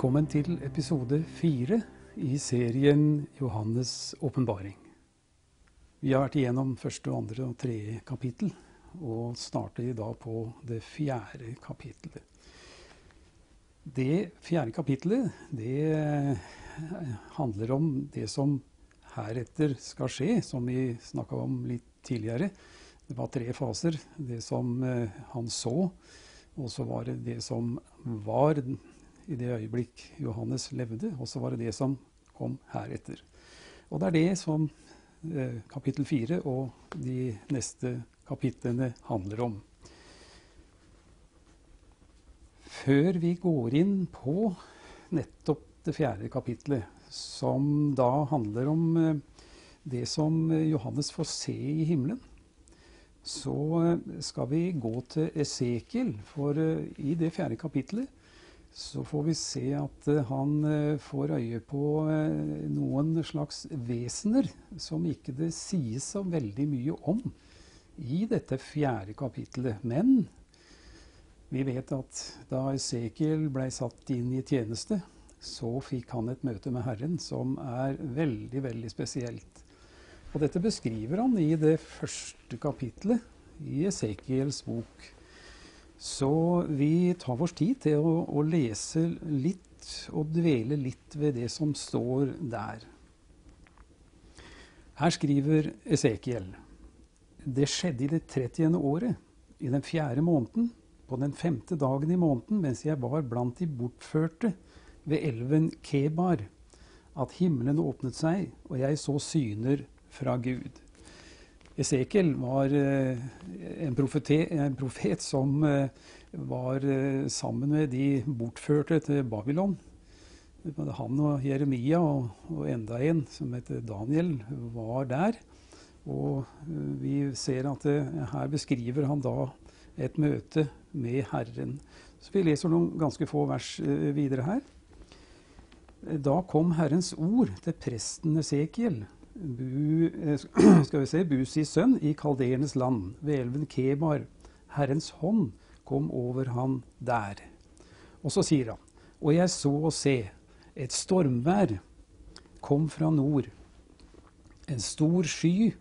Velkommen til episode fire i serien Johannes' åpenbaring. Vi har vært igjennom første, andre og tredje kapittel, og starter i dag på det fjerde kapittelet. Det fjerde kapittelet det handler om det som heretter skal skje, som vi snakka om litt tidligere. Det var tre faser. Det som han så, og så var det det som var i det øyeblikk Johannes levde, og så var det det som kom heretter. Og det er det som eh, kapittel fire og de neste kapitlene handler om. Før vi går inn på nettopp det fjerde kapitlet, som da handler om eh, det som Johannes får se i himmelen, så eh, skal vi gå til Esekiel. For i det fjerde kapitlet så får vi se at han får øye på noen slags vesener som ikke det sies så veldig mye om i dette fjerde kapittelet. Men vi vet at da Esekiel ble satt inn i tjeneste, så fikk han et møte med Herren som er veldig, veldig spesielt. Og dette beskriver han i det første kapitlet i Esekiels bok. Så vi tar vår tid til å, å, lese litt og dvele litt ved det som står der. Her skriver Esekiel det skjedde i det 30. året, i den fjerde måneden, på den femte dagen i måneden, mens jeg var blant de bortførte ved elven Kebar, at himmelen åpnet seg, og jeg så syner fra Gud. Esekiel var en, profete, en profet som var sammen med de bortførte til Babylon. Han og Jeremia og, og enda en som heter Daniel, var der. Og vi ser at det, her beskriver han da et møte med Herren. Så vi leser noen ganske få vers videre her. Da kom Herrens ord til presten Esekiel, Bu, skal vi se, Busis sønn, i kaldernes land, ved elven Kebar. Herrens hånd kom over han der. Og så sier han, og jeg så og se, et stormvær kom fra nord. En stor sky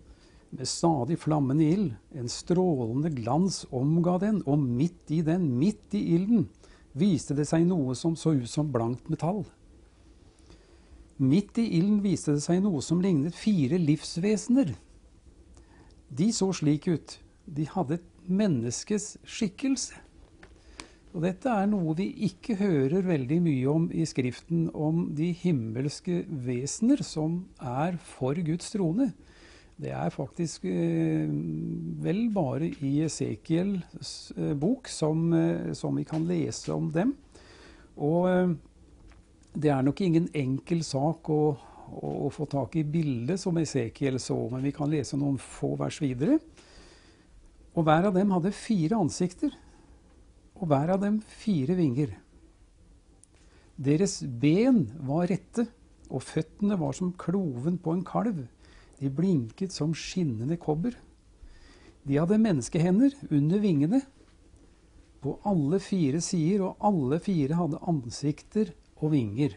med stadig flammende ild. En strålende glans omga den, og midt i den, midt i ilden, viste det seg noe som så ut som blankt metall. Midt i ilden viste det seg noe som lignet fire livsvesener. De så slik ut. De hadde et menneskes skikkelse. Og dette er noe vi ikke hører veldig mye om i Skriften, om de himmelske vesener som er for Guds trone. Det er faktisk eh, vel bare i Esekiels eh, bok som, eh, som, vi kan lese om dem. Og eh, det er nok ingen enkel sak å, å, å få tak i bildet som Esekiel så, men vi kan lese noen få vers videre. Og hver av dem hadde fire ansikter, og hver av dem fire vinger. Deres ben var rette, og føttene var som kloven på en kalv. De blinket som skinnende kobber. De hadde menneskehender under vingene på alle fire sider, og alle fire hadde ansikter og vinger.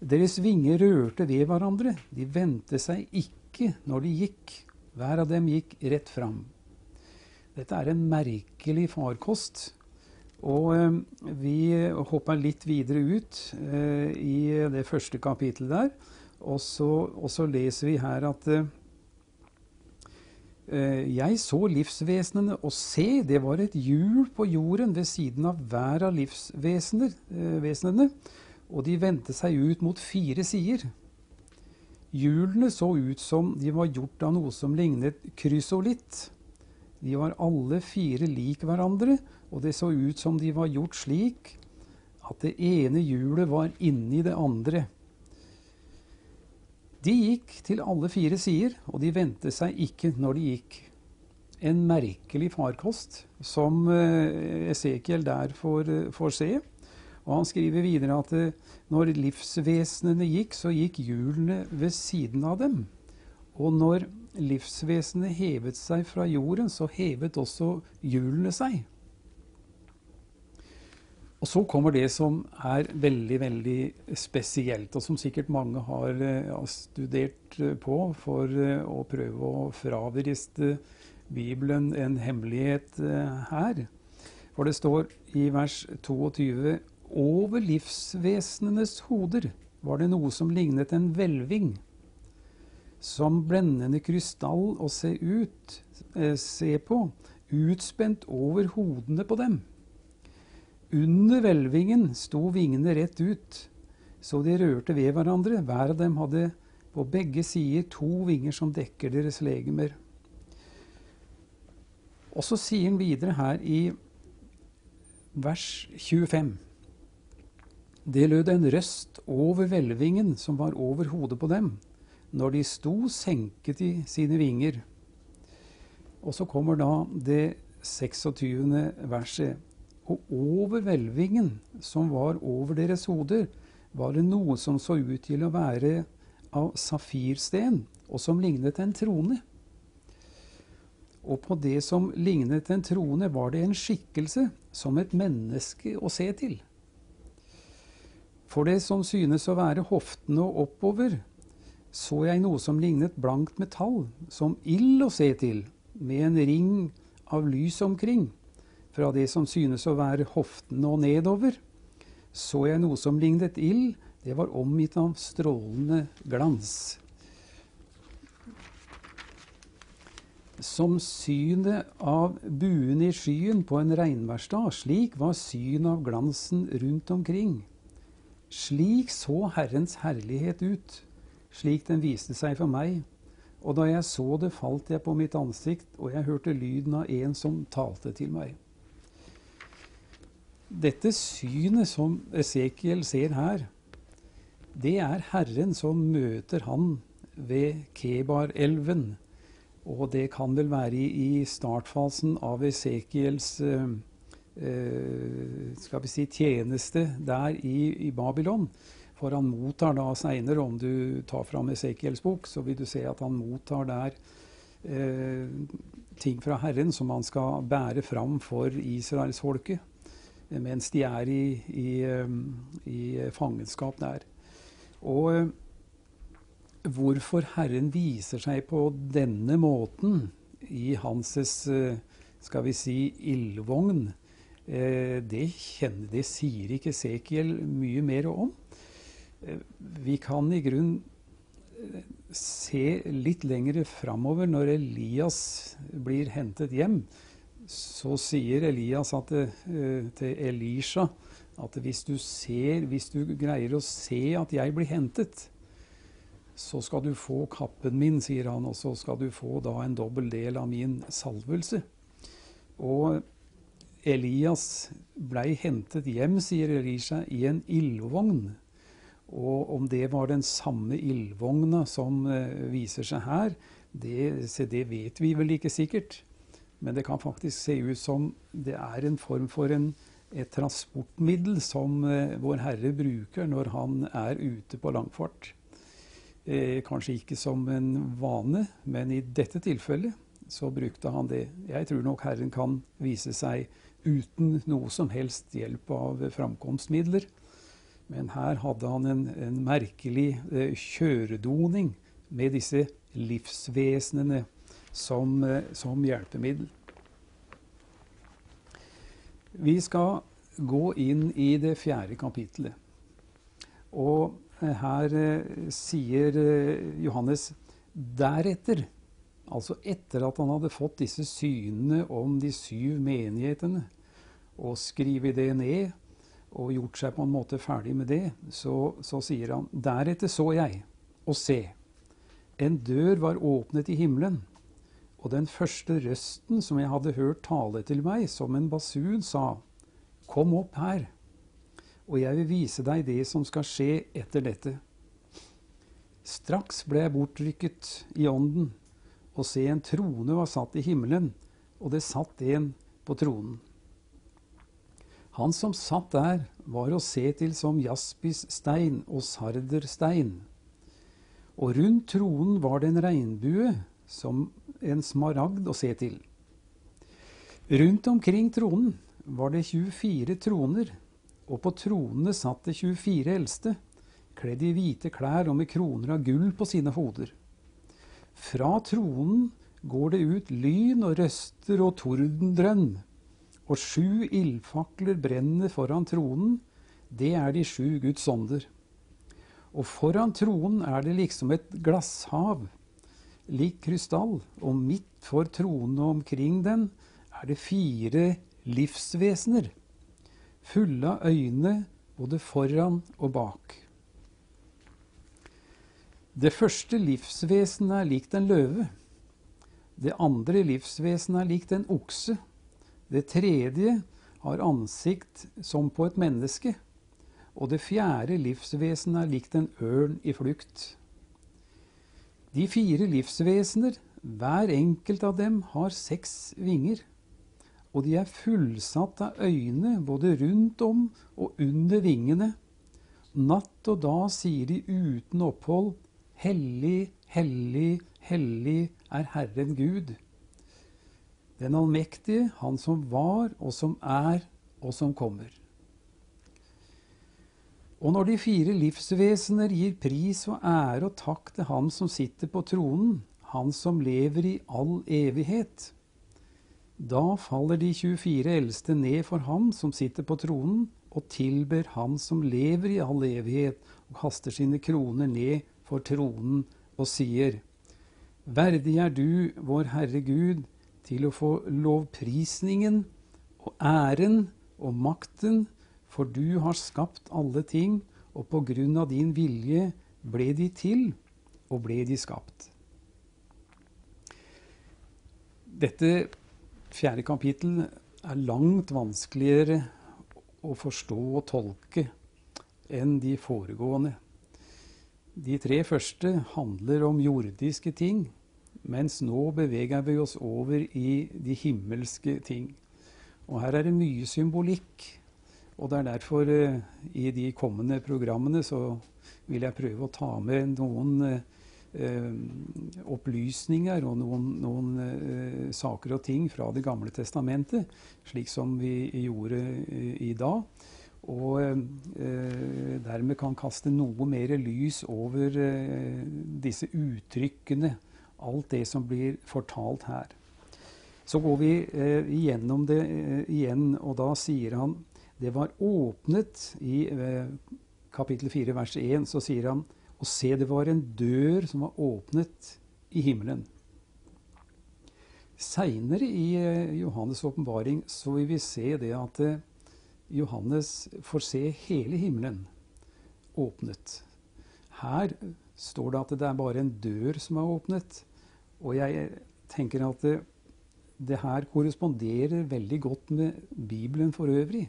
Deres vinger rørte ved hverandre, de vendte seg ikke når de gikk. Hver av dem gikk rett fram. Dette er en merkelig farkost. Og eh, vi hopper litt videre ut eh, i det første kapittelet der. Og så, og så, leser vi her at eh, jeg så livsvesenene, og se, det var et hjul på jorden ved siden av hver av livsvesenene, og de vendte seg ut mot fire sider. Hjulene så ut som de var gjort av noe som lignet krysolitt. De var alle fire lik hverandre, og det så ut som de var gjort slik at det ene hjulet var inni det andre. De gikk til alle fire sider, og de vendte seg ikke når de gikk. En merkelig farkost som Esekiel der får, får se. Og han skriver videre at når livsvesenene gikk, så gikk hjulene ved siden av dem. Og når livsvesenet hevet seg fra jorden, så hevet også hjulene seg. Og så kommer det som er veldig, veldig spesielt, og som sikkert mange har uh, studert uh, på for uh, å prøve å fravriste Bibelen en hemmelighet her. For det står i vers 22 over livsvesenenes hoder var det noe som lignet en hvelving. Som blendende krystall å se ut, se på, utspent over hodene på dem. Under hvelvingen sto vingene rett ut, så de rørte ved hverandre. Hver av dem hadde på begge sider to vinger som dekker deres legemer. Og så sier han videre her i vers 25. Det lød en røst over hvelvingen som var over hodet på dem. Når de sto, senket de sine vinger. Og så kommer da det 26. verset. Og over hvelvingen som var over deres hoder, var det noe som så ut til å være av safirsten, og som lignet en trone. Og på det som lignet en trone, var det en skikkelse som et menneske å se til. For det som synes å være hoftene og oppover, så jeg noe som lignet blankt metall, som ild å se til, med en ring av lys omkring. Fra det som synes å være hoftene og nedover, så jeg noe som lignet ild. Det var omgitt av strålende glans. Som synet av buen i skyen på en regnværsdag, slik var synet av glansen rundt omkring. Slik så Herrens herlighet ut, slik den viste seg for meg. Og da jeg så det, falt jeg på mitt ansikt, og jeg hørte lyden av en som talte til meg. Dette synet som Esekiel ser her, det er Herren som møter han ved Kebar-elven. Og det kan vel være i, startfasen av Esekiels eh, eh, skal vi si, tjeneste der i, i Babylon. For han mottar da seinere, om du tar fram Esekiels bok, så vil du se at han mottar der eh, ting fra Herren som han skal bære fram for israelsfolket mens de er i, i, um, i fangenskap der. Og uh, hvorfor Herren viser seg på denne måten i hans uh, skal vi si, ildvogn, uh, det, kjenner, det sier ikke Sekiel mye mer om. Vi kan i grunn se litt lenger framover, når Elias blir hentet hjem så sier Elias at, uh, til Elisha at hvis du, ser, hvis du greier å se at jeg blir hentet, så skal du få kappen min, sier han, og så skal du få da en dobbel del av min salvelse. Og Elias blei hentet hjem, sier Elisha, i en ildvogn. Og om det var den samme ildvogna som uh, viser seg her, det, det vet vi vel ikke sikkert. Men det kan faktisk se ut som det er en form for en, et transportmiddel som eh, Vår Herre bruker når han er ute på langfart. Eh, kanskje ikke som en vane, men i dette tilfellet så brukte han det. Jeg tror nok Herren kan vise seg uten noe som helst hjelp av framkomstmidler. Men her hadde han en, en merkelig eh, kjøredoning med disse livsvesenene som, eh, som hjelpemiddel. Vi skal gå inn i det fjerde kapittelet. Og eh, her eh, sier Johannes deretter, altså etter at han hadde fått disse synene om de syv menighetene, og skrevet det ned og gjort seg på en måte ferdig med det, så, så sier han deretter så jeg, og se, en dør var åpnet i himmelen. Og den første røsten som jeg hadde hørt tale til meg, som en basun, sa, Kom opp her, og jeg vil vise deg det som skal skje etter dette. Straks ble jeg bortrykket i ånden, og se en trone var satt i himmelen, og det satt en på tronen. Han som satt der, var å se til som jaspisstein og sarderstein. Og rundt tronen var det en regnbue som en smaragd å se til. Rundt omkring tronen var det 24 troner, Og på tronene satt det 24 eldste, kledd i hvite klær og med kroner av gull på sine hoder. Fra tronen går det ut lyn og røster og tordendrønn, og sju ildfakler brenner foran tronen, det er de sju Guds ånder. Og foran tronen er det liksom et glasshav, lik krystall, og midt for tronen og omkring den er det fire livsvesener, fulle av øyne både foran og bak. Det første livsvesenet er likt en løve. Det andre livsvesenet er likt en okse. Det tredje har ansikt som på et menneske. Og det fjerde livsvesenet er likt en ørn i flukt. De fire livsvesener, hver enkelt av dem, har seks vinger. Og de er fullsatt av øyne både rundt om og under vingene. Natt og dag sier de uten opphold Hellig, hellig, hellig er Herren Gud. Den allmektige, Han som var og som er og som kommer. Og når de fire livsvesener gir pris og ære og takk til Ham som sitter på tronen, Han som lever i all evighet, da faller de 24 eldste ned for Ham som sitter på tronen, og tilber Han som lever i all evighet, og kaster sine kroner ned for tronen og sier:" Verdig er du, vår Herre Gud, til å få lovprisningen og æren og makten, for du har skapt alle ting, og på grunn av din vilje ble de til, og ble de skapt. Dette fjerde kapittel er langt vanskeligere å forstå og tolke enn de foregående. De tre første handler om jordiske ting, mens nå beveger vi oss over i de himmelske ting. Og her er det mye symbolikk. Og det er derfor eh, i de kommende programmene så vil jeg prøve å ta med noen eh, opplysninger og noen, noen eh, saker og ting fra Det gamle testamentet, slik som vi gjorde eh, i dag og eh, dermed kan kaste noe mer lys over eh, disse uttrykkene, alt det som blir fortalt her. Så går vi eh, igjennom det eh, igjen, og da sier han det var åpnet i eh, kapittel 4 vers 1, så sier han og se, det var en dør som var åpnet i himmelen. Seinere i eh, Johannes' åpenbaring så vil vi se det at Johannes får se hele himmelen åpnet. Her står det at det er bare en dør som er åpnet. Og jeg tenker at det, det her korresponderer veldig godt med Bibelen for øvrig.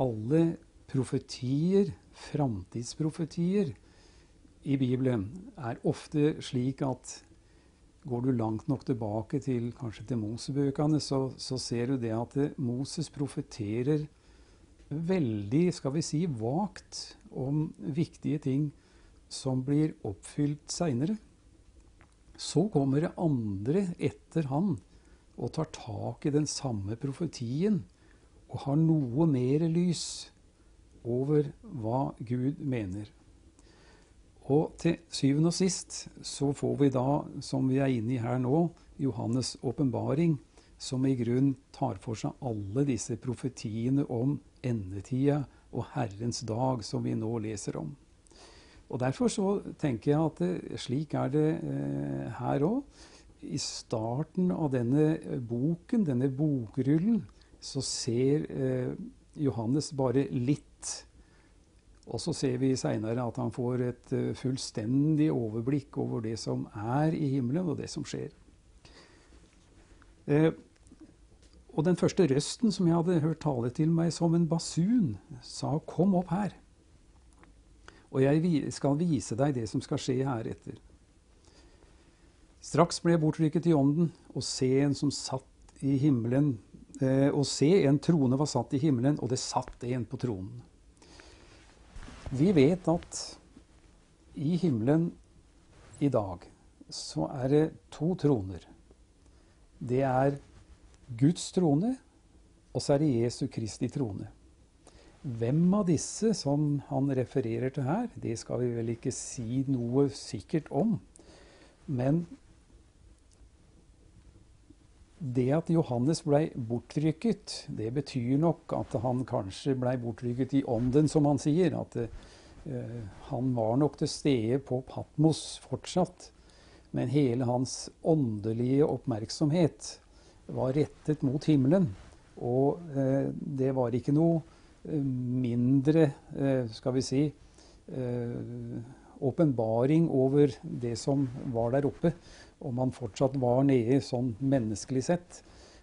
Alle profetier, framtidsprofetier i Bibelen, er ofte slik at Går du langt nok tilbake til kanskje til Mosebøkene, så, så ser du det at Moses profeterer veldig, skal vi si, vagt om viktige ting som blir oppfylt seinere. Så kommer det andre etter han og tar tak i den samme profetien og har noe mer lys over hva Gud mener. Og til syvende og sist så får vi da, som vi er inne i her nå, Johannes' åpenbaring, som i grunn tar for seg alle disse profetiene om endetida og Herrens dag, som vi nå leser om. Og Derfor så tenker jeg at det, slik er det eh, her òg. I starten av denne boken, denne bokrullen, så ser eh, Johannes bare litt. Og så ser vi seinere at han får et uh, fullstendig overblikk over det som er i himmelen, og det som skjer. Eh, og den første røsten som jeg hadde hørt tale til meg som en basun, sa 'Kom opp her', og jeg skal vise deg det som skal skje heretter. Straks ble jeg bortrykket i ånden, og se en som satt i himmelen, eh, og se en trone var satt i himmelen, og det satt en på tronen. Vi vet at i himmelen i dag så er det to troner. Det er Guds trone, og så er det Jesu Kristi trone. Hvem av disse som han refererer til her, det skal vi vel ikke si noe sikkert om. Men det at Johannes blei bortrykket, det betyr nok at han kanskje blei bortrykket i ånden, som han sier. At uh, han var nok til stede på Patmos fortsatt. Men hele hans åndelige oppmerksomhet var rettet mot himmelen. Og uh, det var ikke noe uh, mindre, skal vi si, åpenbaring over det som var der oppe om han fortsatt var nede sånn menneskelig sett.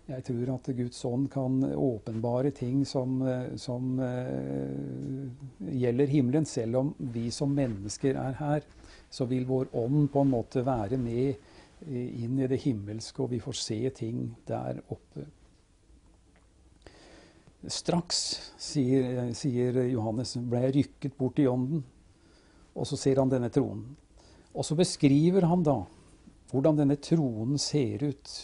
Jeg tror at Guds ånd kan åpenbare ting som, eh, som uh, gjelder himmelen. Selv om vi som mennesker er her, så vil vår ånd på en måte være med inn i det himmelske, og vi får se ting der oppe. Straks, sier, sier Johannes, ble jeg rykket bort i ånden. Og så ser han denne tronen. Og så beskriver han da hvordan denne tronen ser ut.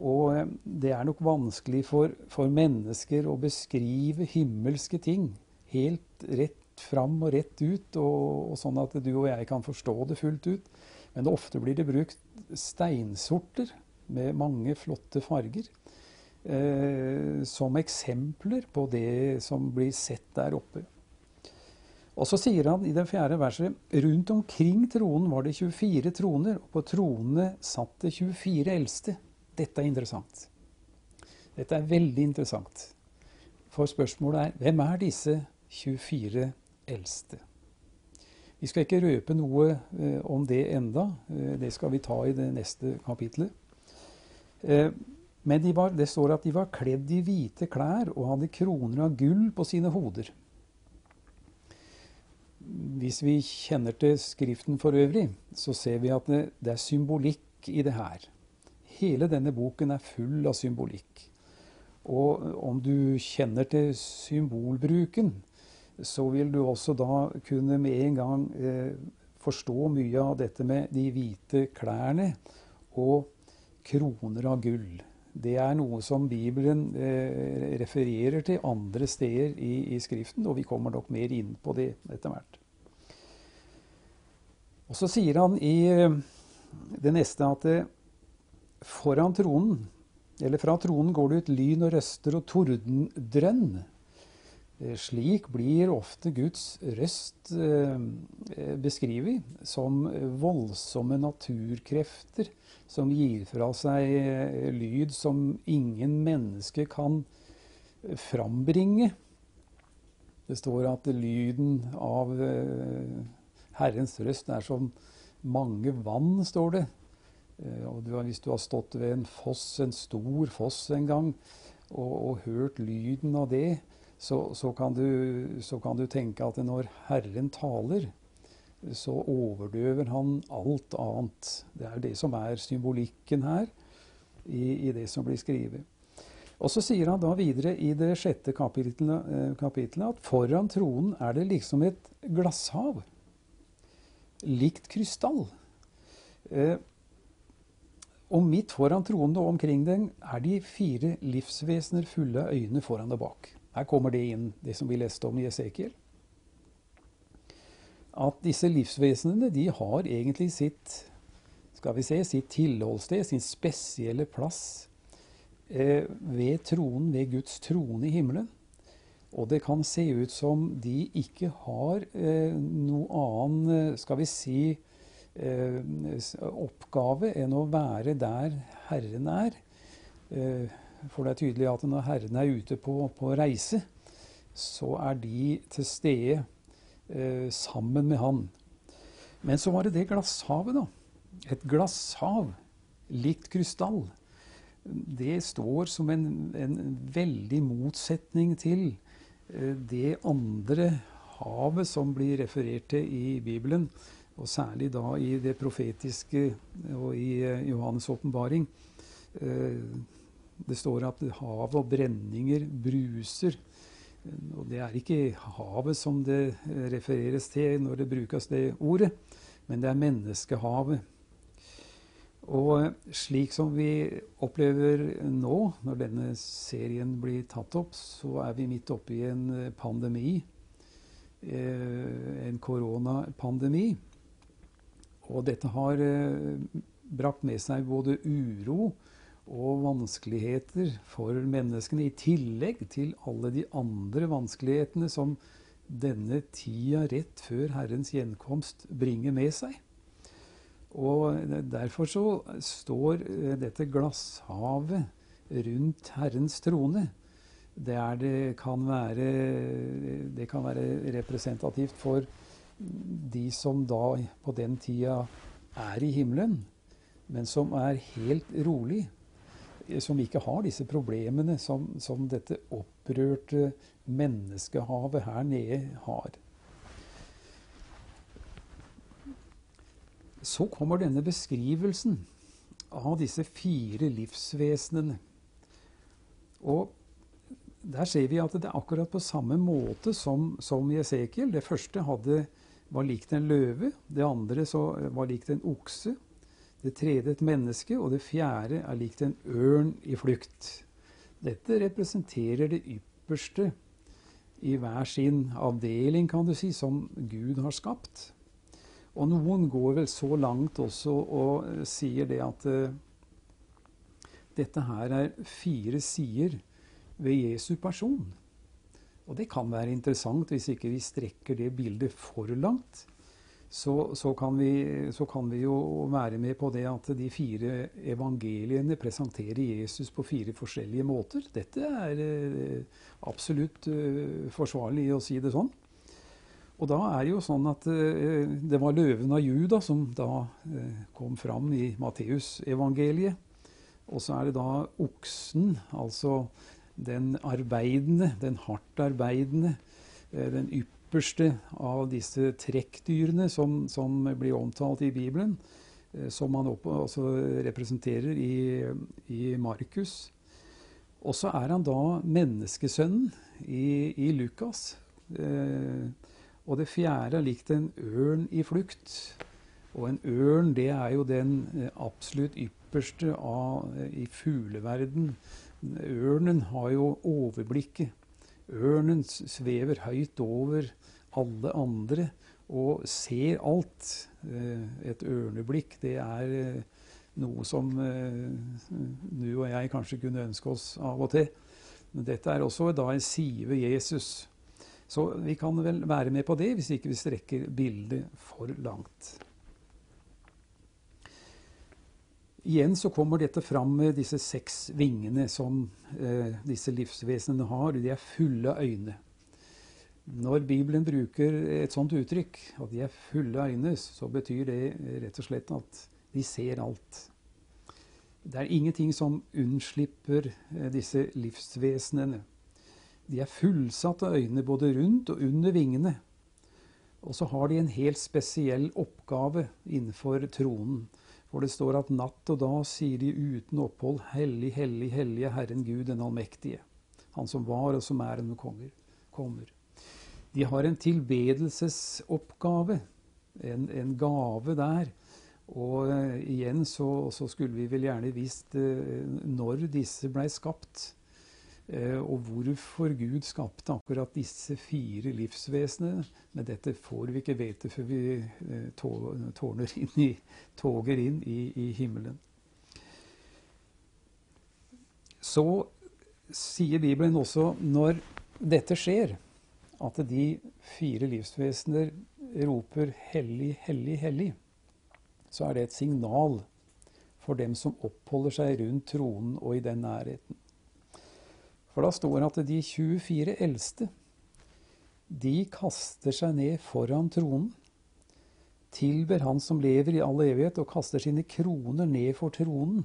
Og eh, det er nok vanskelig for, for, mennesker å beskrive himmelske ting helt rett fram og rett ut, og, og, sånn at du og jeg kan forstå det fullt ut. Men ofte blir det brukt steinsorter med mange flotte farger eh, som eksempler på det som blir sett der oppe. Og så sier han i det fjerde verset rundt omkring tronen var det 24 troner, og på tronene satt det 24 eldste. Dette er interessant. Dette er veldig interessant. For spørsmålet er hvem er disse 24 eldste? Vi skal ikke røpe noe eh, om det enda. Eh, det skal vi ta i det neste kapitlet. Eh, men de var, det står at de var kledd i hvite klær og hadde kroner av gull på sine hoder hvis vi kjenner til Skriften for øvrig, så ser vi at det, det, er symbolikk i det her. Hele denne boken er full av symbolikk. Og om du kjenner til symbolbruken, så vil du også da kunne med en gang eh, forstå mye av dette med de hvite klærne og kroner av gull. Det er noe som Bibelen eh, refererer til andre steder i, i, Skriften, og vi kommer nok mer inn på det etter hvert. Og Så sier han i eh, det neste at eh, foran tronen, eller fra tronen går det ut lyn og røster og tordendrønn. Eh, slik blir ofte Guds røst beskrevet som voldsomme naturkrefter som gir fra seg lyd som ingen menneske kan frambringe. Det står at lyden av Herrens røst er som mange vann, står det. Eh, og du, hvis du har stått ved en foss, en stor foss en gang, og, og hørt lyden av det, så, så, kan du, så, kan du, tenke at når Herren taler, så overdøver han alt annet. Det er det som er symbolikken her i, i det som blir skrevet. Og så sier han da videre i det sjette kapitlet, kapitlet at foran tronen er det liksom et glasshav likt krystall. Eh, og midt foran tronen og omkring den er de fire livsvesener fulle av øyne foran og bak. Her kommer det inn, det som vi leste om i Esekiel. At disse livsvesenene de har egentlig sitt skal vi se, sitt tilholdssted, sin spesielle plass eh, ved tronen, ved Guds trone i himmelen. Og det kan se ut som de ikke har eh, noe annen, eh, skal vi si, eh, oppgave enn å være der Herren er. Eh, for det er tydelig at når Herren er ute på, på reise, så er de til stede eh, sammen med Han. Men så var det det glasshavet, da. Et glasshav likt krystall. Det står som en, en veldig motsetning til det andre havet som blir referert til i Bibelen, og særlig da i det profetiske og i eh, Johannes' åpenbaring eh, Det står at havet og brenninger bruser. Og det er ikke havet som det refereres til når det brukes det ordet, men det er menneskehavet. Og slik som vi opplever nå, når denne serien blir tatt opp, så er vi midt oppe i en pandemi. En koronapandemi. Og dette har brakt med seg både uro og vanskeligheter for menneskene, i tillegg til alle de andre vanskelighetene som denne tida rett før Herrens gjenkomst bringer med seg. Og Derfor så står eh, dette glasshavet rundt Herrens trone, der det kan være, det kan være representativt for de som da på den tida er i himmelen, men som er helt rolig som ikke har disse problemene som, som dette opprørte menneskehavet her nede har. Så kommer denne beskrivelsen av disse fire livsvesenene. Og der ser vi at det er akkurat på samme måte som, som Esekiel. Det første hadde, var likt en løve. Det andre var likt en okse. Det tredje et menneske, og det fjerde er likt en ørn i flukt. Dette representerer det ypperste i hver sin avdeling, kan du si, som Gud har skapt. Og noen går vel så langt også og sier det at uh, dette her er fire sider ved Jesu person. Og det kan være interessant hvis ikke vi strekker det bildet for langt så, så, kan vi, så, kan vi, jo være med på det at de fire evangeliene presenterer Jesus på fire forskjellige måter. Dette er eh, absolutt eh, forsvarlig å si det sånn. Og da er det jo sånn at eh, det var løven av Juda som da kom fram i Matteusevangeliet. Og så er det da oksen, altså den arbeidende, den hardt arbeidende, den ypperste av disse trekkdyrene som, som blir omtalt i Bibelen, eh, som han opp, også representerer i, i Markus. Og så er han da menneskesønnen i, i Lukas. Eh, og det fjerde er likt en ørn i flukt. Og en ørn, det er jo den eh, absolutt ypperste av, i fugleverden. Ørnen har jo overblikket. Ørnen svever høyt over alle andre og ser alt. Eh, et ørneblikk, det er eh, noe som eh, du og jeg kanskje kunne ønske oss av og til. Men dette er også da en side ved Jesus. Så vi kan vel være med på det, hvis ikke vi strekker bildet for langt. Igjen så kommer dette fram med disse seks vingene som eh, disse livsvesenene har. De er fulle av øyne. Når Bibelen bruker et sånt uttrykk, at de er fulle av øyne, så betyr det rett og slett at de ser alt. Det er ingenting som unnslipper eh, disse livsvesenene. De er fullsatt av øyne både rundt og under vingene. Og så har de en helt spesiell oppgave innenfor tronen. For det står at natt og da sier de uten opphold Hellig, hellig, hellige Herren Gud den allmektige. Han som var og som er en konger, kommer. De har en tilbedelsesoppgave, en, en gave der. Og uh, igjen så, så, skulle vi vel gjerne visst uh, når disse blei skapt. Uh, og hvorfor Gud skapte akkurat disse fire livsvesenene. Men dette får vi ikke vite før vi tårner inn i, toger inn i, i himmelen. Så sier Bibelen også når dette skjer, at de fire livsvesener roper 'hellig, hellig, hellig', så er det et signal for dem som oppholder seg rundt tronen og i den nærheten. For da står det at de 24 eldste, de kaster seg ned foran tronen, tilber Han som lever i all evighet, og kaster sine kroner ned for tronen,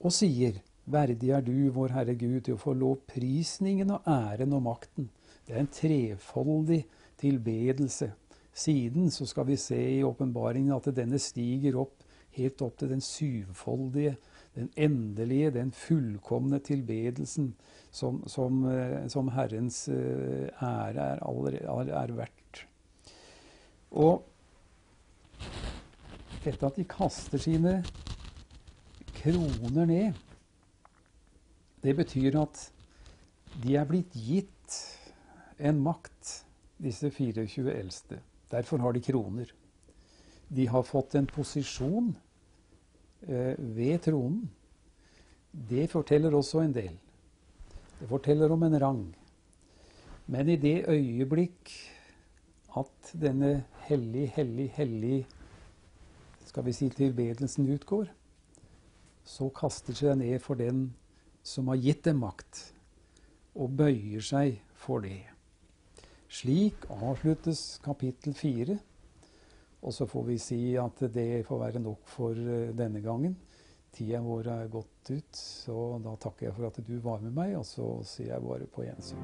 og sier, Verdig er du, vår Herre Gud, til å få lovprisningen og æren og makten det er en trefoldig tilbedelse. Siden så skal vi se i åpenbaringen at denne stiger opp helt opp til den syvfoldige, den endelige, den fullkomne tilbedelsen som, som, eh, som Herrens eh, ære er, er, er verdt. Og dette at de kaster sine kroner ned. Det betyr at de er blitt gitt en makt, disse 24 eldste. Derfor har de kroner. De har fått en posisjon eh, ved tronen. Det forteller også en del. Det forteller om en rang. Men i det øyeblikk at denne hellig, hellig, hellig skal vi si tilbedelsen utgår, så kaster seg ned for den som har gitt dem makt, og bøyer seg for det. Slik avsluttes kapittel fire. Og så får vi si at det får være nok for eh, denne gangen. Tida vår er gått ut, så da takker jeg for at du var med meg, og så sier jeg bare på gjensyn.